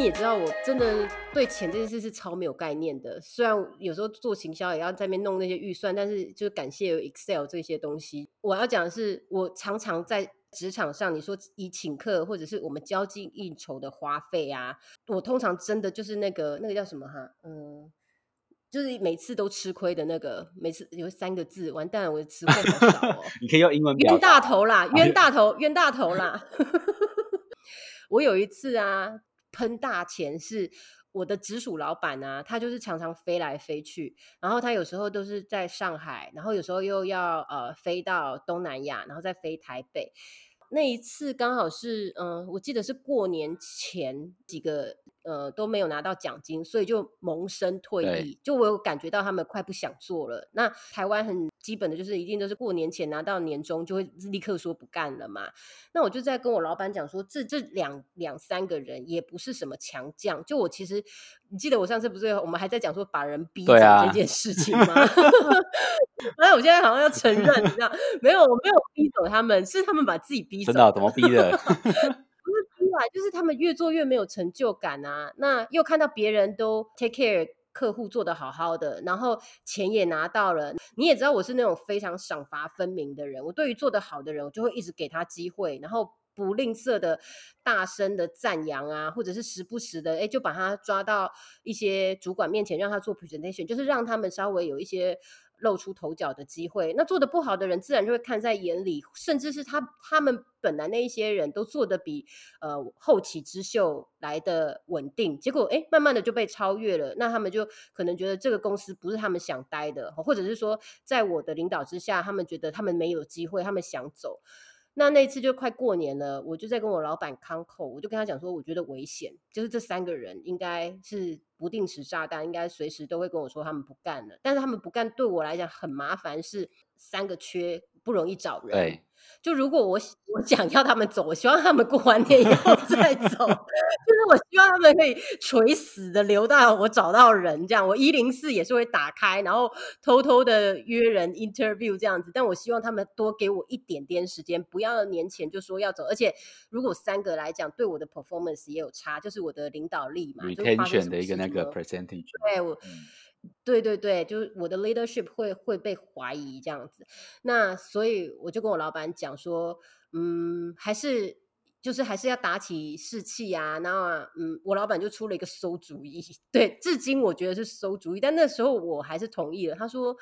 为你也知道，我真的对钱这件事是超没有概念的。虽然有时候做行销也要在那边弄那些预算，但是就是感谢 Excel 这些东西。我要讲的是，我常常在职场上，你说以请客或者是我们交际应酬的花费啊，我通常真的就是那个那个叫什么哈，嗯。就是每次都吃亏的那个，每次有三个字，完蛋了，我的词汇好少哦。你可以用英文冤大头啦，冤大头，冤大头啦。我有一次啊，喷大钱是我的直属老板啊，他就是常常飞来飞去，然后他有时候都是在上海，然后有时候又要呃飞到东南亚，然后再飞台北。那一次刚好是嗯，我记得是过年前几个。呃，都没有拿到奖金，所以就萌生退役。就我有感觉到他们快不想做了。那台湾很基本的就是一定都是过年前拿到年终就会立刻说不干了嘛。那我就在跟我老板讲说，这这两两三个人也不是什么强将。就我其实，你记得我上次不是我们还在讲说把人逼走这件事情吗？那我现在好像要承认，你知道没有？我没有逼走他们，是他们把自己逼走。真的？怎么逼的？就是他们越做越没有成就感啊，那又看到别人都 take care 客户做的好好的，然后钱也拿到了。你也知道我是那种非常赏罚分明的人，我对于做得好的人，我就会一直给他机会，然后不吝啬的大声的赞扬啊，或者是时不时的哎就把他抓到一些主管面前让他做 presentation，就是让他们稍微有一些。露出头角的机会，那做的不好的人自然就会看在眼里，甚至是他他们本来那一些人都做的比呃后起之秀来的稳定，结果哎慢慢的就被超越了，那他们就可能觉得这个公司不是他们想待的，或者是说在我的领导之下，他们觉得他们没有机会，他们想走。那那次就快过年了，我就在跟我老板康口，我就跟他讲说，我觉得危险，就是这三个人应该是不定时炸弹，应该随时都会跟我说他们不干了。但是他们不干对我来讲很麻烦，是三个缺不容易找人。就如果我我想要他们走，我希望他们过完年以后再走。就是我希望他们可以垂死的留到我找到人，这样我一零四也是会打开，然后偷偷的约人 interview 这样子。但我希望他们多给我一点点时间，不要年前就说要走。而且如果三个来讲，对我的 performance 也有差，就是我的领导力嘛，retention 的一个那个 percentage。对我。对对对，就是我的 leadership 会会被怀疑这样子，那所以我就跟我老板讲说，嗯，还是就是还是要打起士气啊。那嗯，我老板就出了一个馊主意，对，至今我觉得是馊主意，但那时候我还是同意了。他说，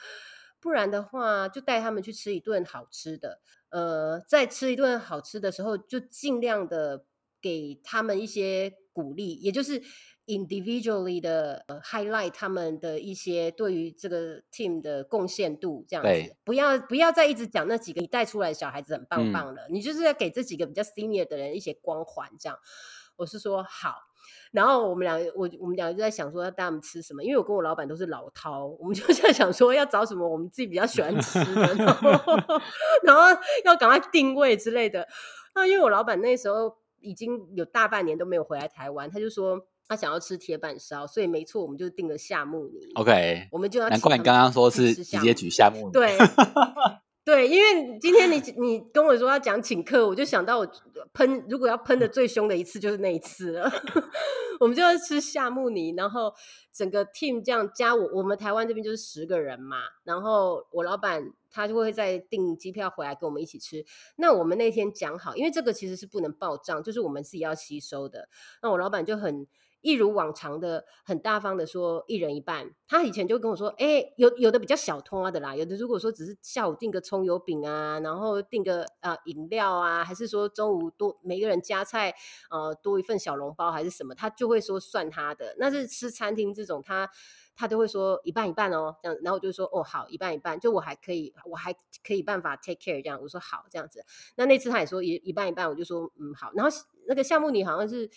不然的话就带他们去吃一顿好吃的，呃，在吃一顿好吃的时候，就尽量的给他们一些鼓励，也就是。Individually 的 highlight 他们的一些对于这个 team 的贡献度，这样子，不要不要再一直讲那几个你带出来的小孩子很棒棒了，你就是要给这几个比较 senior 的人一些光环，这样。我是说好，然后我们俩我我们俩就在想说要带他们吃什么，因为我跟我老板都是老饕，我们就在想说要找什么我们自己比较喜欢吃的，然后 要赶快定位之类的。那因为我老板那时候已经有大半年都没有回来台湾，他就说。他想要吃铁板烧，所以没错，我们就定了夏目尼。OK，我们就要。难怪你刚刚说是直接举夏目尼。对，对，因为今天你你跟我说要讲请客，我就想到我喷，如果要喷的最凶的一次就是那一次了。我们就要吃夏目尼，然后整个 team 这样加我，我们台湾这边就是十个人嘛，然后我老板他就会再订机票回来跟我们一起吃。那我们那天讲好，因为这个其实是不能报账，就是我们自己要吸收的。那我老板就很。一如往常的很大方的说一人一半，他以前就跟我说，哎，有有的比较小托的啦，有的如果说只是下午订个葱油饼啊，然后订个啊饮料啊，还是说中午多每个人加菜，呃多一份小笼包还是什么，他就会说算他的。那是吃餐厅这种，他他都会说一半一半哦，这样，然后我就说哦好，一半一半，就我还可以，我还可以办法 take care 这样，我说好这样子。那那次他也说一一半一半，我就说嗯好，然后那个项目你好像是。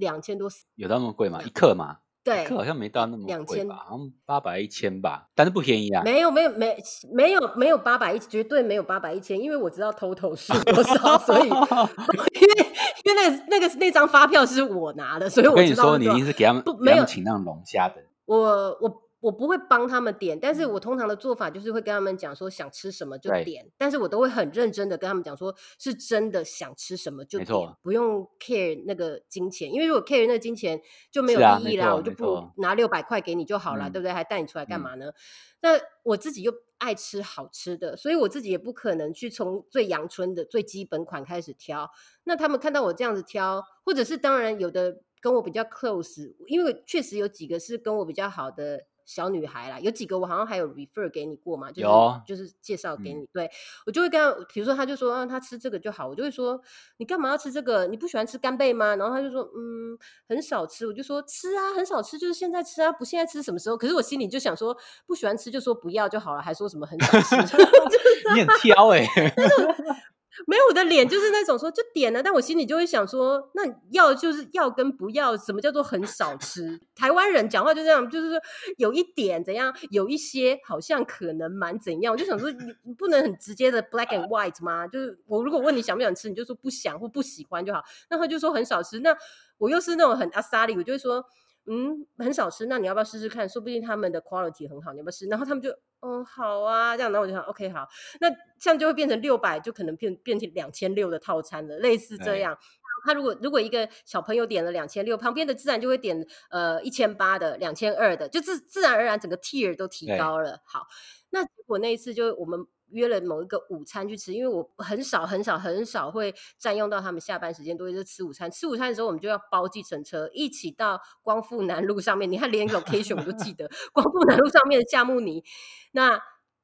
两千多，有到那么贵吗？一克吗？对，克好像没到那么贵吧，好像八百一千吧，但是不便宜啊。没有，没有，没，没有，没有八百一，绝对没有八百一千，因为我知道 total 是多少，所以 因为因为那个那个那张发票是我拿的，所以我跟你说，你一定是给他们不，没有请那种龙虾的。我我我不会帮他们点，但是我通常的做法就是会跟他们讲说想吃什么就点，但是我都会很认真的跟他们讲说，是真的想吃什么就点，不用 care 那个金钱，因为如果 care 那个金钱就没有意义啦，我就不拿六百块给你就好了，对不对？还带你出来干嘛呢？那我自己又爱吃好吃的，所以我自己也不可能去从最阳春的最基本款开始挑。那他们看到我这样子挑，或者是当然有的跟我比较 close，因为确实有几个是跟我比较好的。小女孩啦，有几个我好像还有 refer 给你过嘛，就是就是介绍给你，对我就会跟他，比如说他就说啊，他吃这个就好，我就会说你干嘛要吃这个？你不喜欢吃干贝吗？然后他就说嗯，很少吃，我就说吃啊，很少吃，就是现在吃啊，不现在吃什么时候？可是我心里就想说不喜欢吃就说不要就好了，还说什么很少吃，你很挑哎。没有我的脸就是那种说就点了，但我心里就会想说，那要就是要跟不要，什么叫做很少吃？台湾人讲话就这样，就是说有一点怎样，有一些好像可能蛮怎样，我就想说你不能很直接的 black and white 吗？就是我如果问你想不想吃，你就说不想或不喜欢就好，那他就说很少吃，那我又是那种很阿萨里，我就会说。嗯，很少吃，那你要不要试试看？说不定他们的 quality 很好，你要不要试？然后他们就，嗯，好啊，这样，然后我就想，OK，好，那这样就会变成六百，就可能变变成两千六的套餐了，类似这样。他如果如果一个小朋友点了两千六，旁边的自然就会点呃一千八的、两千二的，就自自然而然整个 tier 都提高了。好，那结果那一次就我们。约了某一个午餐去吃，因为我很少很少很少会占用到他们下班时间，都是吃午餐。吃午餐的时候，我们就要包计程车，一起到光复南路上面。你看，连 location 我都记得，光复南路上面的夏目尼。那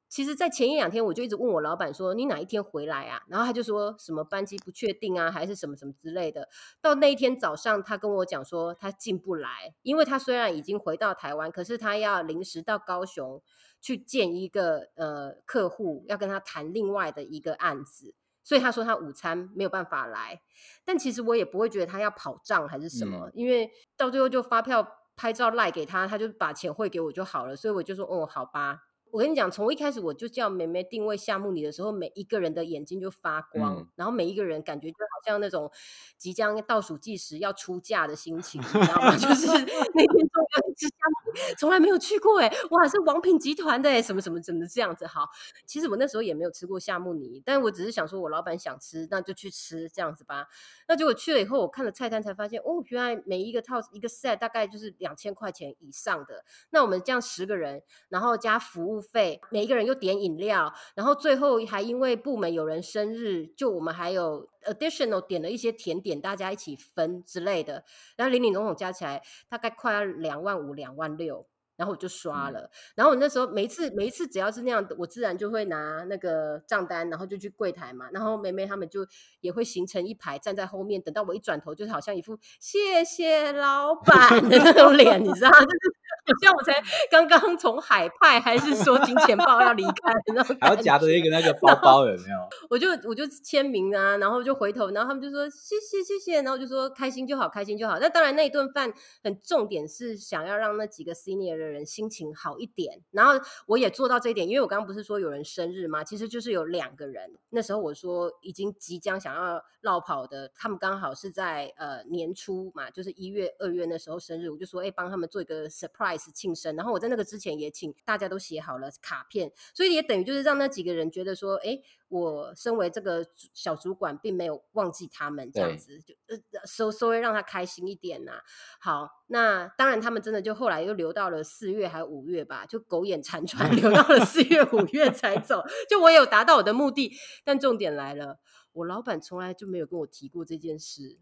其实，在前一两天，我就一直问我老板说：“你哪一天回来啊？”然后他就说什么班机不确定啊，还是什么什么之类的。到那一天早上，他跟我讲说他进不来，因为他虽然已经回到台湾，可是他要临时到高雄。去见一个呃客户，要跟他谈另外的一个案子，所以他说他午餐没有办法来，但其实我也不会觉得他要跑账还是什么，因为到最后就发票拍照赖给他，他就把钱汇给我就好了，所以我就说哦好吧。我跟你讲，从一开始我就叫梅梅定位项目里的时候，每一个人的眼睛就发光，然后每一个人感觉就好像那种即将倒数计时要出嫁的心情，你知道吗？就是那天中午吃夏目从来没有去过哎，哇，是王品集团的哎，什么什么怎么这样子？好，其实我那时候也没有吃过夏目尼，但我只是想说我老板想吃，那就去吃这样子吧。那结果去了以后，我看了菜单才发现，哦，原来每一个套一个 set 大概就是两千块钱以上的。那我们这样十个人，然后加服务。费每一个人又点饮料，然后最后还因为部门有人生日，就我们还有 additional 点了一些甜点，大家一起分之类的，然后零零总总加起来大概快要两万五、两万六。然后我就刷了，然后我那时候每一次每一次只要是那样，我自然就会拿那个账单，然后就去柜台嘛，然后梅梅他们就也会形成一排站在后面，等到我一转头，就是好像一副谢谢老板的那种脸，你知道，就是好像我才刚刚从海派还是说金钱豹要离开，然后还要夹着一个那个包包，有没有？我就我就签名啊，然后就回头，然后他们就说谢谢谢谢，然后就说开心就好，开心就好。那当然那一顿饭很重点是想要让那几个 senior 的。人心情好一点，然后我也做到这一点，因为我刚刚不是说有人生日吗？其实就是有两个人，那时候我说已经即将想要绕跑的，他们刚好是在呃年初嘛，就是一月、二月那时候生日，我就说哎，帮他们做一个 surprise 庆生。然后我在那个之前也请大家都写好了卡片，所以也等于就是让那几个人觉得说，哎。我身为这个小主管，并没有忘记他们这样子，就呃稍稍微让他开心一点呐。好，那当然他们真的就后来又留到了四月还五月吧，就苟延残喘 留到了四月五月才走。就我有达到我的目的，但重点来了，我老板从来就没有跟我提过这件事。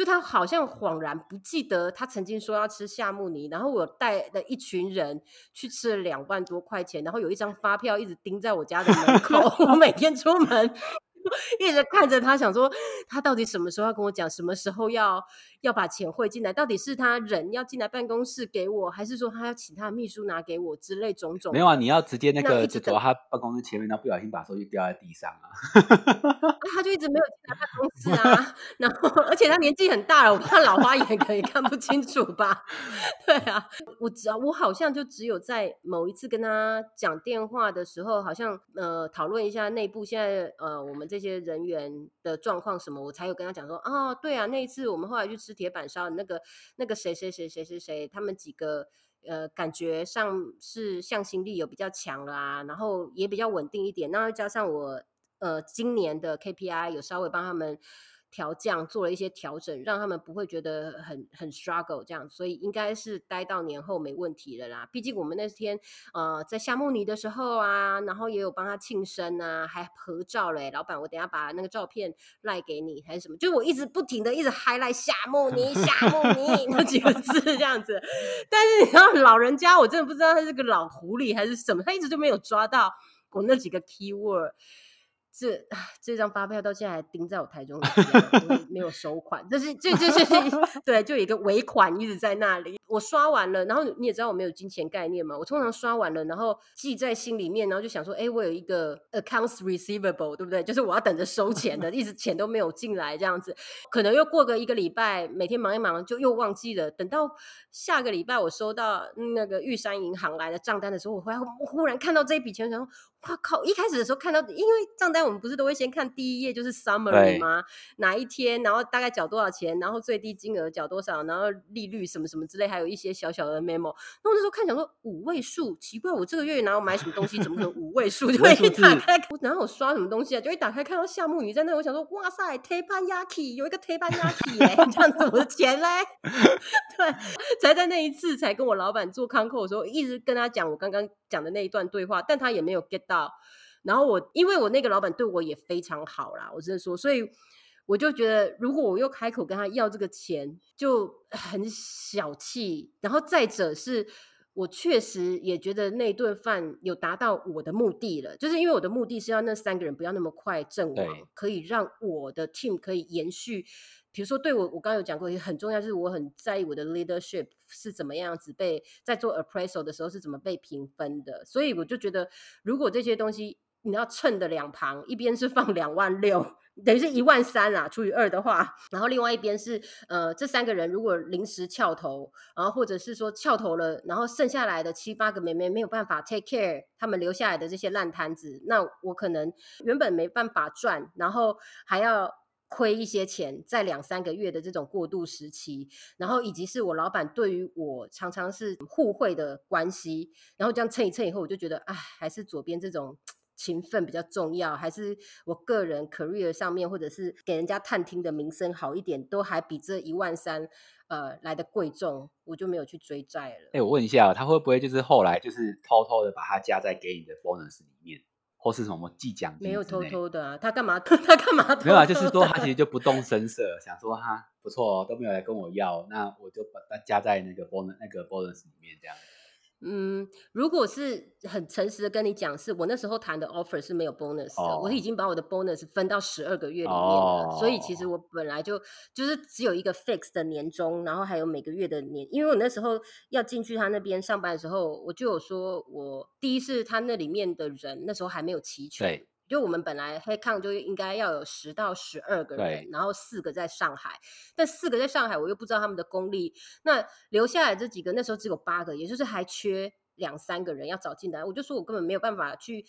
就他好像恍然不记得，他曾经说要吃夏目尼，然后我带了一群人去吃了两万多块钱，然后有一张发票一直钉在我家的门口，我每天出门。一直看着他，想说他到底什么时候要跟我讲，什么时候要要把钱汇进来？到底是他人要进来办公室给我，还是说他要请他的秘书拿给我之类种种？没有啊，你要直接那个就走到他办公室前面，然后不小心把手机掉在地上啊。他就一直没有进来办公室啊。然后，而且他年纪很大了，我怕老花眼可以看不清楚吧？对啊，我只要我好像就只有在某一次跟他讲电话的时候，好像呃讨论一下内部现在呃我们。这一些人员的状况什么，我才有跟他讲说，哦，对啊，那一次我们后来去吃铁板烧，那个那个谁谁谁谁谁谁，他们几个呃，感觉上是向心力有比较强啦啊，然后也比较稳定一点。那加上我呃今年的 KPI 有稍微帮他们。调降做了一些调整，让他们不会觉得很很 struggle 这样，所以应该是待到年后没问题了啦。毕竟我们那天呃在夏慕尼的时候啊，然后也有帮他庆生啊，还合照嘞。老板，我等下把那个照片赖给你还是什么？就我一直不停的一直嗨赖夏慕尼夏慕尼那几个字这样子。但是你知道老人家，我真的不知道他是个老狐狸还是什么，他一直都没有抓到我那几个 key word。这这张发票到现在还钉在我台中，没有收款。这是这就是 对，就有一个尾款一直在那里。我刷完了，然后你也知道我没有金钱概念嘛，我通常刷完了，然后记在心里面，然后就想说，哎，我有一个 accounts receivable，对不对？就是我要等着收钱的，一直钱都没有进来这样子。可能又过个一个礼拜，每天忙一忙就又忘记了。等到下个礼拜我收到那个玉山银行来的账单的时候，我忽然忽然看到这一笔钱，然后哇靠！一开始的时候看到，因为账单我们不是都会先看第一页就是 summary 吗？哪一天，然后大概缴多少钱，然后最低金额缴多少，然后利率什么什么之类，还有一些小小的 memo。那我那时候看，想说五位数，奇怪，我这个月哪有买什么东西，怎么可能五位数？就会一打开，然后我刷什么东西啊？就一打开看到夏目女在那，我想说，哇塞，Teppanyaki 有一个 Teppanyaki 哎，这样子我的钱嘞？对，才在那一次才跟我老板做 c o n c o 的时候，一直跟他讲我刚刚讲的那一段对话，但他也没有 get。到，然后我因为我那个老板对我也非常好啦，我真的说，所以我就觉得，如果我又开口跟他要这个钱，就很小气。然后再者是，我确实也觉得那顿饭有达到我的目的了，就是因为我的目的是要那三个人不要那么快阵亡，可以让我的 team 可以延续。比如说，对我，我刚刚有讲过，也很重要，就是我很在意我的 leadership 是怎么样子被在做 appraisal 的时候是怎么被评分的。所以我就觉得，如果这些东西你要称的两旁，一边是放两万六，等于是一万三啦，除以二的话，然后另外一边是呃，这三个人如果临时翘头，然后或者是说翘头了，然后剩下来的七八个妹妹没有办法 take care 他们留下来的这些烂摊子，那我可能原本没办法赚，然后还要。亏一些钱，在两三个月的这种过渡时期，然后以及是我老板对于我常常是互惠的关系，然后这样称一称以后，我就觉得，哎，还是左边这种情分比较重要，还是我个人 career 上面，或者是给人家探听的名声好一点，都还比这一万三呃来的贵重，我就没有去追债了。哎，我问一下，他会不会就是后来就是偷偷的把它加在给你的 bonus 里面？或是什么计奖？没有偷偷的啊，他干嘛？他干嘛？没有啊，就是说他其实就不动声色，想说哈不错，都没有来跟我要，那我就把它加在那个 bonus 那个 bonus 里面这样。嗯，如果是很诚实的跟你讲，是我那时候谈的 offer 是没有 bonus 的，我已经把我的 bonus 分到十二个月里面了，所以其实我本来就就是只有一个 fix 的年终，然后还有每个月的年，因为我那时候要进去他那边上班的时候，我就有说我第一是他那里面的人那时候还没有齐全。就我们本来黑抗就应该要有十到十二个人，然后四个在上海，但四个在上海我又不知道他们的功力，那留下来这几个那时候只有八个，也就是还缺两三个人要找进来，我就说我根本没有办法去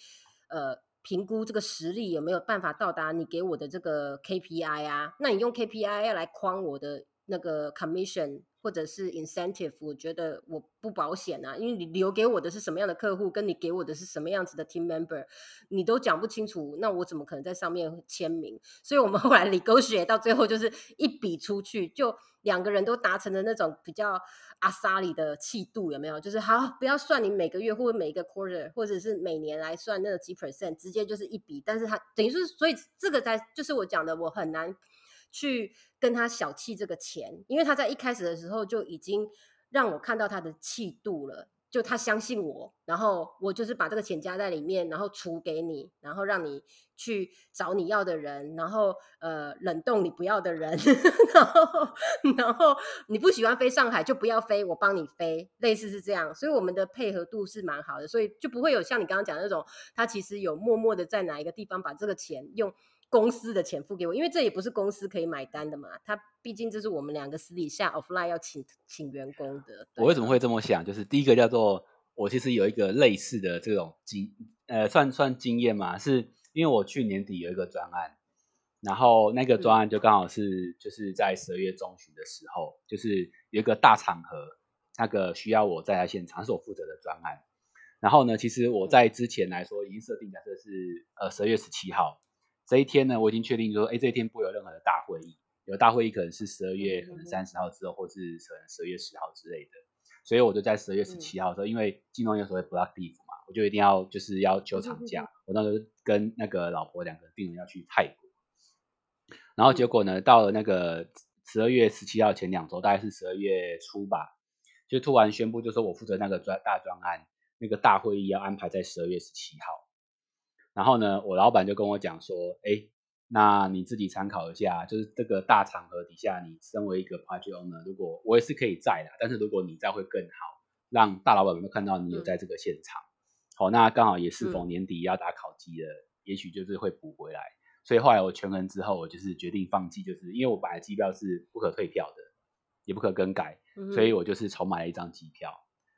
呃评估这个实力有没有办法到达你给我的这个 KPI 啊，那你用 KPI 要来框我的那个 commission。或者是 incentive，我觉得我不保险啊，因为你留给我的是什么样的客户，跟你给我的是什么样子的 team member，你都讲不清楚，那我怎么可能在上面签名？所以我们 后来 negotiate 到最后就是一笔出去，就两个人都达成了那种比较阿萨里的气度，有没有？就是好，不要算你每个月或者每一个 quarter，或者是每年来算那个几 percent，直接就是一笔，但是它等于是，所以这个才就是我讲的，我很难。去跟他小气这个钱，因为他在一开始的时候就已经让我看到他的气度了，就他相信我，然后我就是把这个钱加在里面，然后除给你，然后让你去找你要的人，然后呃冷冻你不要的人，然后然后你不喜欢飞上海就不要飞，我帮你飞，类似是这样，所以我们的配合度是蛮好的，所以就不会有像你刚刚讲的那种，他其实有默默的在哪一个地方把这个钱用。公司的钱付给我，因为这也不是公司可以买单的嘛。他毕竟这是我们两个私底下 offline 要请请员工的。我为什么会这么想？就是第一个叫做我其实有一个类似的这种经呃算算经验嘛，是因为我去年底有一个专案，然后那个专案就刚好是就是在十二月中旬的时候，就是有一个大场合，那个需要我在现场，是我负责的专案。然后呢，其实我在之前来说已经设定假设是呃十二月十七号这一天呢，我已经确定说，哎，这一天不会有任何的大会议，有大会议可能是十二月可能三十号之后，或是可能十二月十号之类的。所以我就在十二月十七号的时候，因为金融有所谓 block leave 嘛，我就一定要就是要求长假。我那时候跟那个老婆两个人定了要去泰国，然后结果呢，到了那个十二月十七号前两周，大概是十二月初吧，就突然宣布，就说我负责那个专大专案。那个大会议要安排在十二月十七号，然后呢，我老板就跟我讲说，哎，那你自己参考一下，就是这个大场合底下，你身为一个 project owner，如果我也是可以在的，但是如果你在会更好，让大老板们都看到你有在这个现场。好，那刚好也是逢年底要打考绩了，也许就是会补回来。所以后来我权衡之后，我就是决定放弃，就是因为我本来机票是不可退票的，也不可更改，所以我就是重买了一张机票。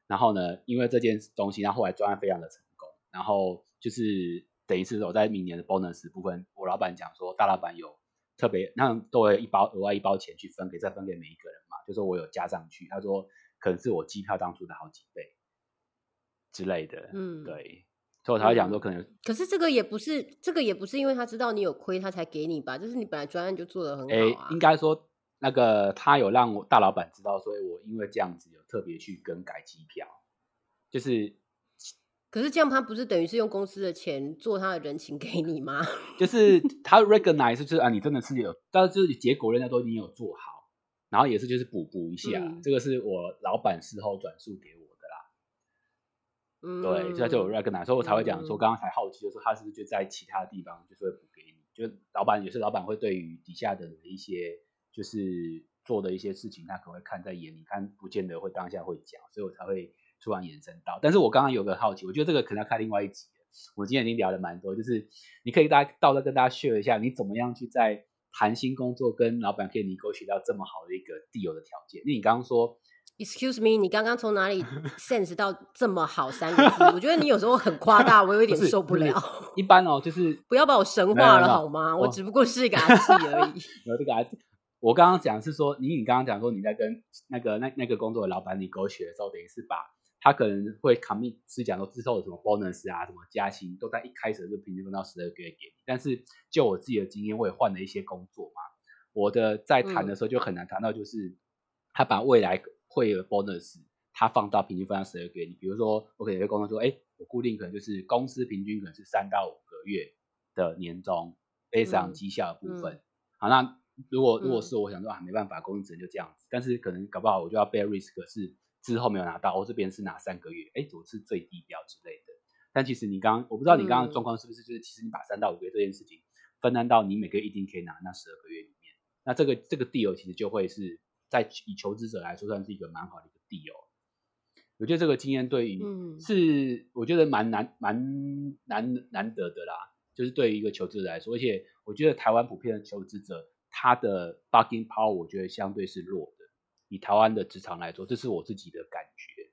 然后呢，因为这件东西，然后后来专案非常的成功，然后就是等于是我在明年的 bonus 部分，我老板讲说，大老板有特别，那都有一包额外一包钱去分给再分给每一个人嘛，就说我有加上去，他说可能是我机票当初的好几倍之类的，嗯，对，所以我才会讲说可能，可是这个也不是，这个也不是因为他知道你有亏，他才给你吧，就是你本来专案就做的很好啊，应该说。那个他有让我大老板知道，所以我因为这样子有特别去更改机票，就是，可是这样他不是等于是用公司的钱做他的人情给你吗？就是他 recognize 就是啊，你真的是有，但是就是结果人家都已经有做好，然后也是就是补补一下，这个是我老板事后转述给我的啦。嗯，对，这就有 recognize，所以我才会讲说，刚刚才好奇，就是他是不是就在其他地方就是会补给你，就老板也是老板会对于底下的一些。就是做的一些事情，他可能会看在眼里，看不见得会当下会讲，所以我才会突然延伸到。但是我刚刚有个好奇，我觉得这个可能要开另外一集。我今天已经聊了蛮多，就是你可以大家到这跟大家 share 一下，你怎么样去在谈新工作跟老板可以能够学到这么好的一个地有的条件。因为你刚刚说，excuse me，你刚刚从哪里 sense 到这么好三个字？我觉得你有时候很夸大，我有点受不了。一般哦，就是 不要把我神化了好吗？我只不过是一个阿弟而已。有这个阿弟。我刚刚讲是说，你你刚刚讲说你在跟那个那那个工作的老板你狗血的时候，等于是把他可能会 commit 是讲说之后什么 bonus 啊，什么加薪都在一开始就平均分到十二个月给你。但是就我自己的经验，我也换了一些工作嘛，我的在谈的时候就很难谈到，就是他把未来会有 bonus 他放到平均分到十二个月。你比如说，我可能有些工作说，哎，我固定可能就是公司平均可能是三到五个月的年终，非常绩效的部分。好，那。如果如果是我想说啊，没办法，公司只能就这样子。但是可能搞不好我就要 bear risk，是之后没有拿到，我这边是拿三个月，哎，我是最低标之类的。但其实你刚我不知道你刚刚的状况是不是就是，其实你把三到五个月这件事情分担到你每个月一定可以拿那十二个月里面，那这个这个 deal 其实就会是在以求职者来说算是一个蛮好的一个 deal。我觉得这个经验对于是我觉得蛮难蛮难难得的啦，就是对于一个求职者来说，而且我觉得台湾普遍的求职者。他的 bargaining power 我觉得相对是弱的，以台湾的职场来说，这是我自己的感觉。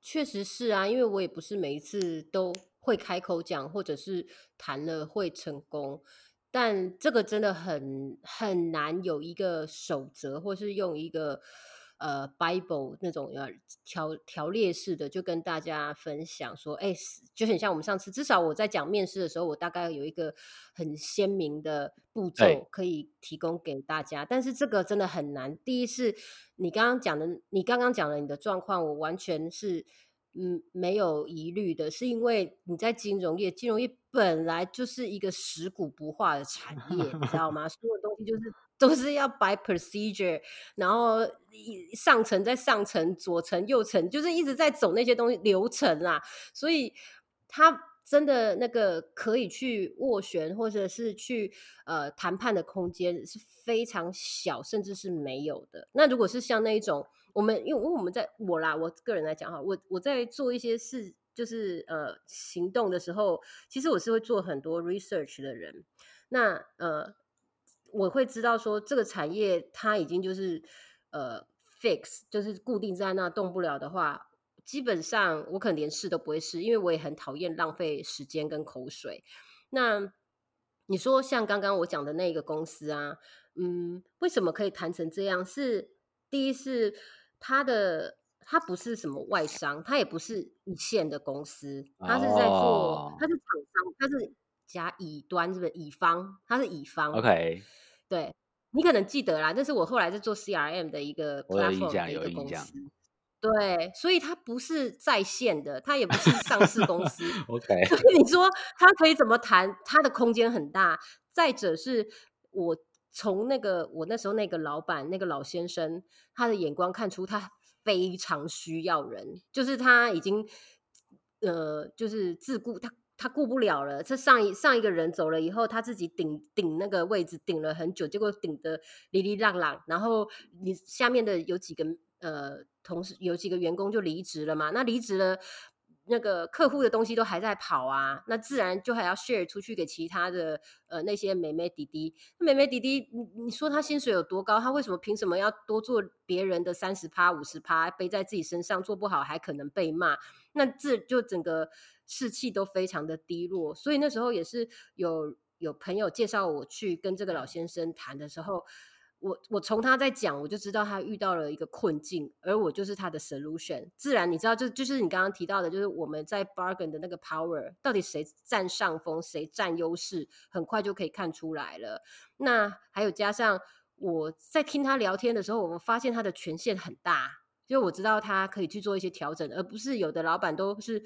确实是啊，因为我也不是每一次都会开口讲，或者是谈了会成功，但这个真的很很难有一个守则，或是用一个。呃，Bible 那种呃条条列式的，就跟大家分享说，哎，就很像我们上次，至少我在讲面试的时候，我大概有一个很鲜明的步骤可以提供给大家。但是这个真的很难。第一是，你刚刚讲的，你刚刚讲的你的状况，我完全是。嗯，没有疑虑的，是因为你在金融业，金融业本来就是一个食古不化的产业，你知道吗？所有东西就是都是要 by procedure，然后上层在上层，左层右层，就是一直在走那些东西流程啦，所以它真的那个可以去斡旋或者是去呃谈判的空间是非常小，甚至是没有的。那如果是像那一种。我们因为我们在我啦，我个人来讲哈，我我在做一些事，就是呃行动的时候，其实我是会做很多 research 的人。那呃，我会知道说这个产业它已经就是呃 fix，就是固定在那动不了的话，基本上我可能连试都不会试，因为我也很讨厌浪费时间跟口水。那你说像刚刚我讲的那个公司啊，嗯，为什么可以谈成这样？是第一是。它的它不是什么外商，它也不是一线的公司，它是在做，它是厂商，它是甲乙端，是不是乙方？它是乙方。OK，对你可能记得啦，那是我后来在做 CRM 的一个 platform 的一个公司。对，所以它不是在线的，它也不是上市公司。OK，所以你说它可以怎么谈？它的空间很大。再者是我从那个我那时候那个老板那个老先生他的眼光看出他非常需要人，就是他已经呃就是自顾他他顾不了了。这上一上一个人走了以后，他自己顶顶那个位置顶了很久，结果顶的哩哩浪浪。然后你下面的有几个呃。同事有几个员工就离职了嘛？那离职了，那个客户的东西都还在跑啊，那自然就还要 share 出去给其他的呃那些美眉弟弟。那美眉弟弟，你你说他薪水有多高？他为什么凭什么要多做别人的三十趴、五十趴，背在自己身上做不好还可能被骂？那这就整个士气都非常的低落。所以那时候也是有有朋友介绍我去跟这个老先生谈的时候。我我从他在讲，我就知道他遇到了一个困境，而我就是他的 solution。自然，你知道，就就是你刚刚提到的，就是我们在 bargain 的那个 power，到底谁占上风，谁占优势，很快就可以看出来了。那还有加上我在听他聊天的时候，我们发现他的权限很大，就我知道他可以去做一些调整，而不是有的老板都是，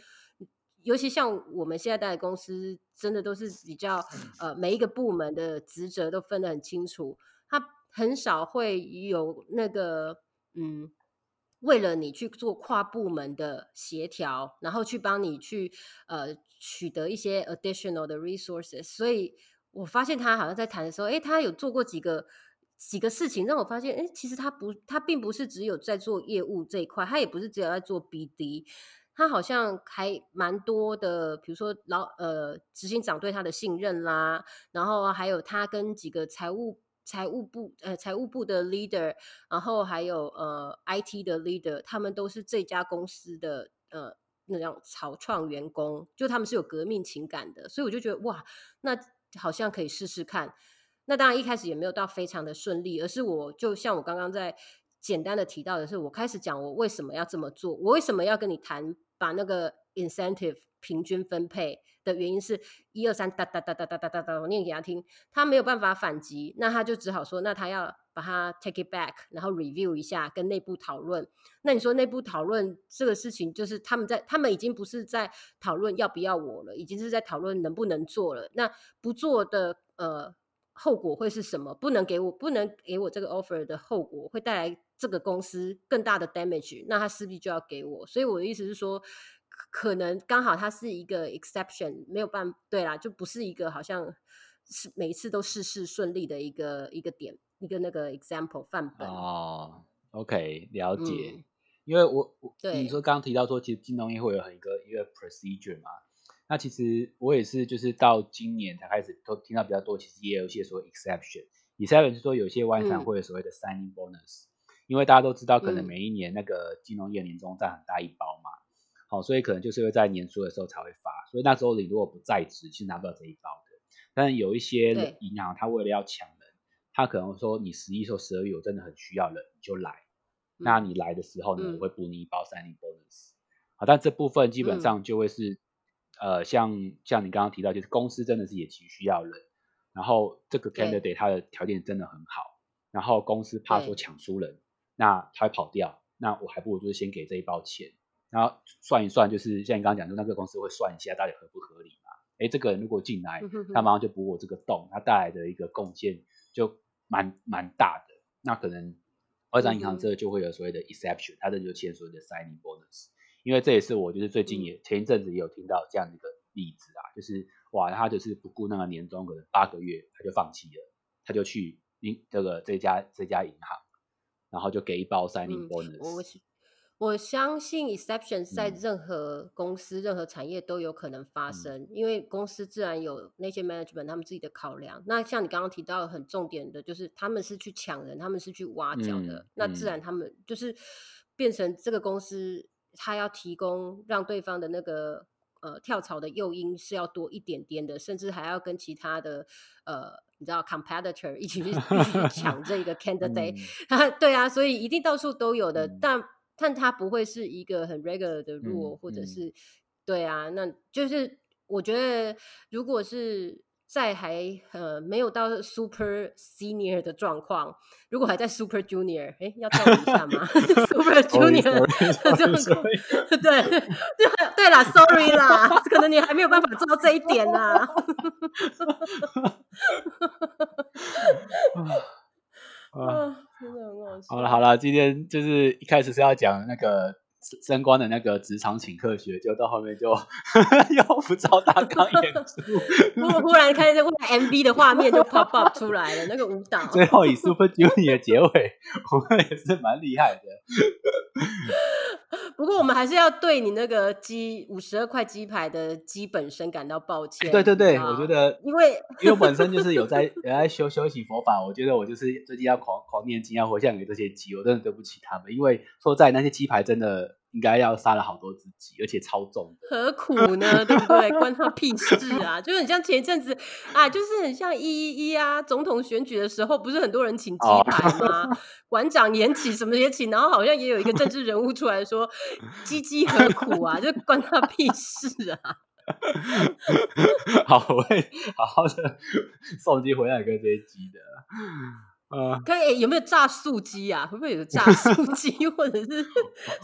尤其像我们现在的公司，真的都是比较呃每一个部门的职责都分得很清楚，他。很少会有那个，嗯，为了你去做跨部门的协调，然后去帮你去呃取得一些 additional 的 resources。所以我发现他好像在谈的时候，哎，他有做过几个几个事情，让我发现，哎，其实他不，他并不是只有在做业务这一块，他也不是只有在做 BD，他好像还蛮多的，比如说老呃执行长对他的信任啦，然后还有他跟几个财务。财务部呃，财务部的 leader，然后还有呃 IT 的 leader，他们都是这家公司的呃那样草创员工，就他们是有革命情感的，所以我就觉得哇，那好像可以试试看。那当然一开始也没有到非常的顺利，而是我就像我刚刚在简单的提到的是，我开始讲我为什么要这么做，我为什么要跟你谈把那个 incentive。平均分配的原因是一二三哒哒哒哒哒哒哒哒，我念给他听，他没有办法反击，那他就只好说，那他要把它 take it back，然后 review 一下，跟内部讨论。那你说内部讨论这个事情，就是他们在，他们已经不是在讨论要不要我了，已经是在讨论能不能做了。那不做的呃后果会是什么？不能给我，不能给我这个 offer 的后果会带来这个公司更大的 damage，那他势必就要给我。所以我的意思是说。可能刚好它是一个 exception，没有办对啦，就不是一个好像是每一次都事事顺利的一个一个点，一个那个 example 范本哦。OK，了解。因为我我你说刚刚提到说，其实金融业会有很一个一个 procedure 嘛，那其实我也是就是到今年才开始都听到比较多，其实也有一些说 exception。exception 是说有些外商会有所谓的 signing bonus，因为大家都知道，可能每一年那个金融业年终占很大一包嘛。好，所以可能就是会在年初的时候才会发，所以那时候你如果不在职，是拿不到这一包的。但是有一些银行，他为了要抢人，他可能说你十一、说十二月我真的很需要人，你就来。那你来的时候呢，我会补你一包三零 bonus。好，但这部分基本上就会是，呃，像像你刚刚提到，就是公司真的是也急需要人，然后这个 candidate 他的条件真的很好，然后公司怕说抢输人，那他会跑掉，那我还不如就是先给这一包钱。然后算一算，就是像你刚刚讲，就那个公司会算一下到底合不合理嘛？哎，这个人如果进来，他马上就补我这个洞，他带来的一个贡献就蛮蛮大的。那可能外商银行这个就会有所谓的 exception，它这就签所谓的 signing bonus。因为这也是我就是最近也前一阵子也有听到这样的一个例子啊，就是哇，他就是不顾那个年终可能八个月，他就放弃了，他就去银这个这家这家银行，然后就给一包 signing bonus。我相信 exception 在任何公司、任何产业都有可能发生，因为公司自然有那些 management 他们自己的考量。那像你刚刚提到很重点的，就是他们是去抢人，他们是去挖角的，那自然他们就是变成这个公司，他要提供让对方的那个呃跳槽的诱因是要多一点点的，甚至还要跟其他的呃你知道 competitor 一起去一起去抢这个 candidate，对啊，所以一定到处都有的，嗯。但但它不会是一个很 regular 的 rule，、嗯或者嗯。是对啊，那就是我觉得如果是在还呃没有到 super senior 的状况，如果还在 super junior，哎，要跳一下吗？super junior 的状况，对对对啦，sorry 啦，可能你还没有办法做到这一点啦。啊，真的很好笑。好了好了，今天就是一开始是要讲那个升官的那个职场请客学，就到后面就 又不照大纲演出，忽 忽然看见忽然 MV 的画面就 pop up 出来了，那个舞蹈。最后以 Super Junior 结尾，我们也是蛮厉害的。不过我们还是要对你那个鸡五十二块鸡排的鸡本身感到抱歉。对对对，我觉得因为因为我本身就是有 在有在修修习佛法，我觉得我就是最近要狂狂念经，要回向给这些鸡，我真的对不起他们，因为说在那些鸡排真的应该要杀了好多只鸡，而且超重的。何苦呢？对不对？关他屁事啊！就是很像前一阵子啊，就是很像一一一啊，总统选举的时候，不是很多人请鸡哦排吗？馆长也请，什么也请，然后好像也有一个政治人物出来说：“鸡鸡何苦啊？”就关他屁事啊！好，我会好好的送鸡回来跟这些鸡的。呃，可以、有没有炸素鸡啊？会不会有炸素 鸡，或者是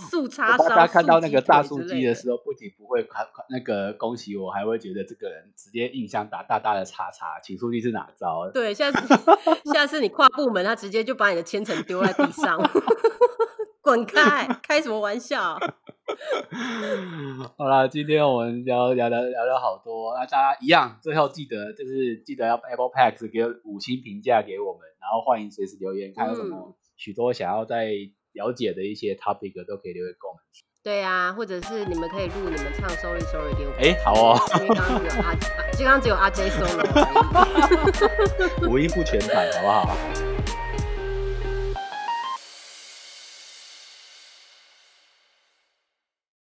素叉烧？大家看到那个炸素素鸡的时候，不仅不会夸夸那个恭喜我，还会觉得这个人直接印象打大大的叉叉，请书记是哪招？对，下次 下次你跨部门，他直接就把你的千层丢在地上，滚 开！开什么玩笑？好啦，今天我们聊聊聊聊了好多，那大家一样，最后记得就是记得要 Apple Packs 给五星评价给我们，然后欢迎随时留言，看有什么许多想要再了解的一些 topic 都可以留言给我们。对啊，或者是你们可以录你们唱 Sorry Sorry 给我们。哎，好哦，因为刚刚只有阿，就刚刚只有阿 J solo。五音不全台，好不好？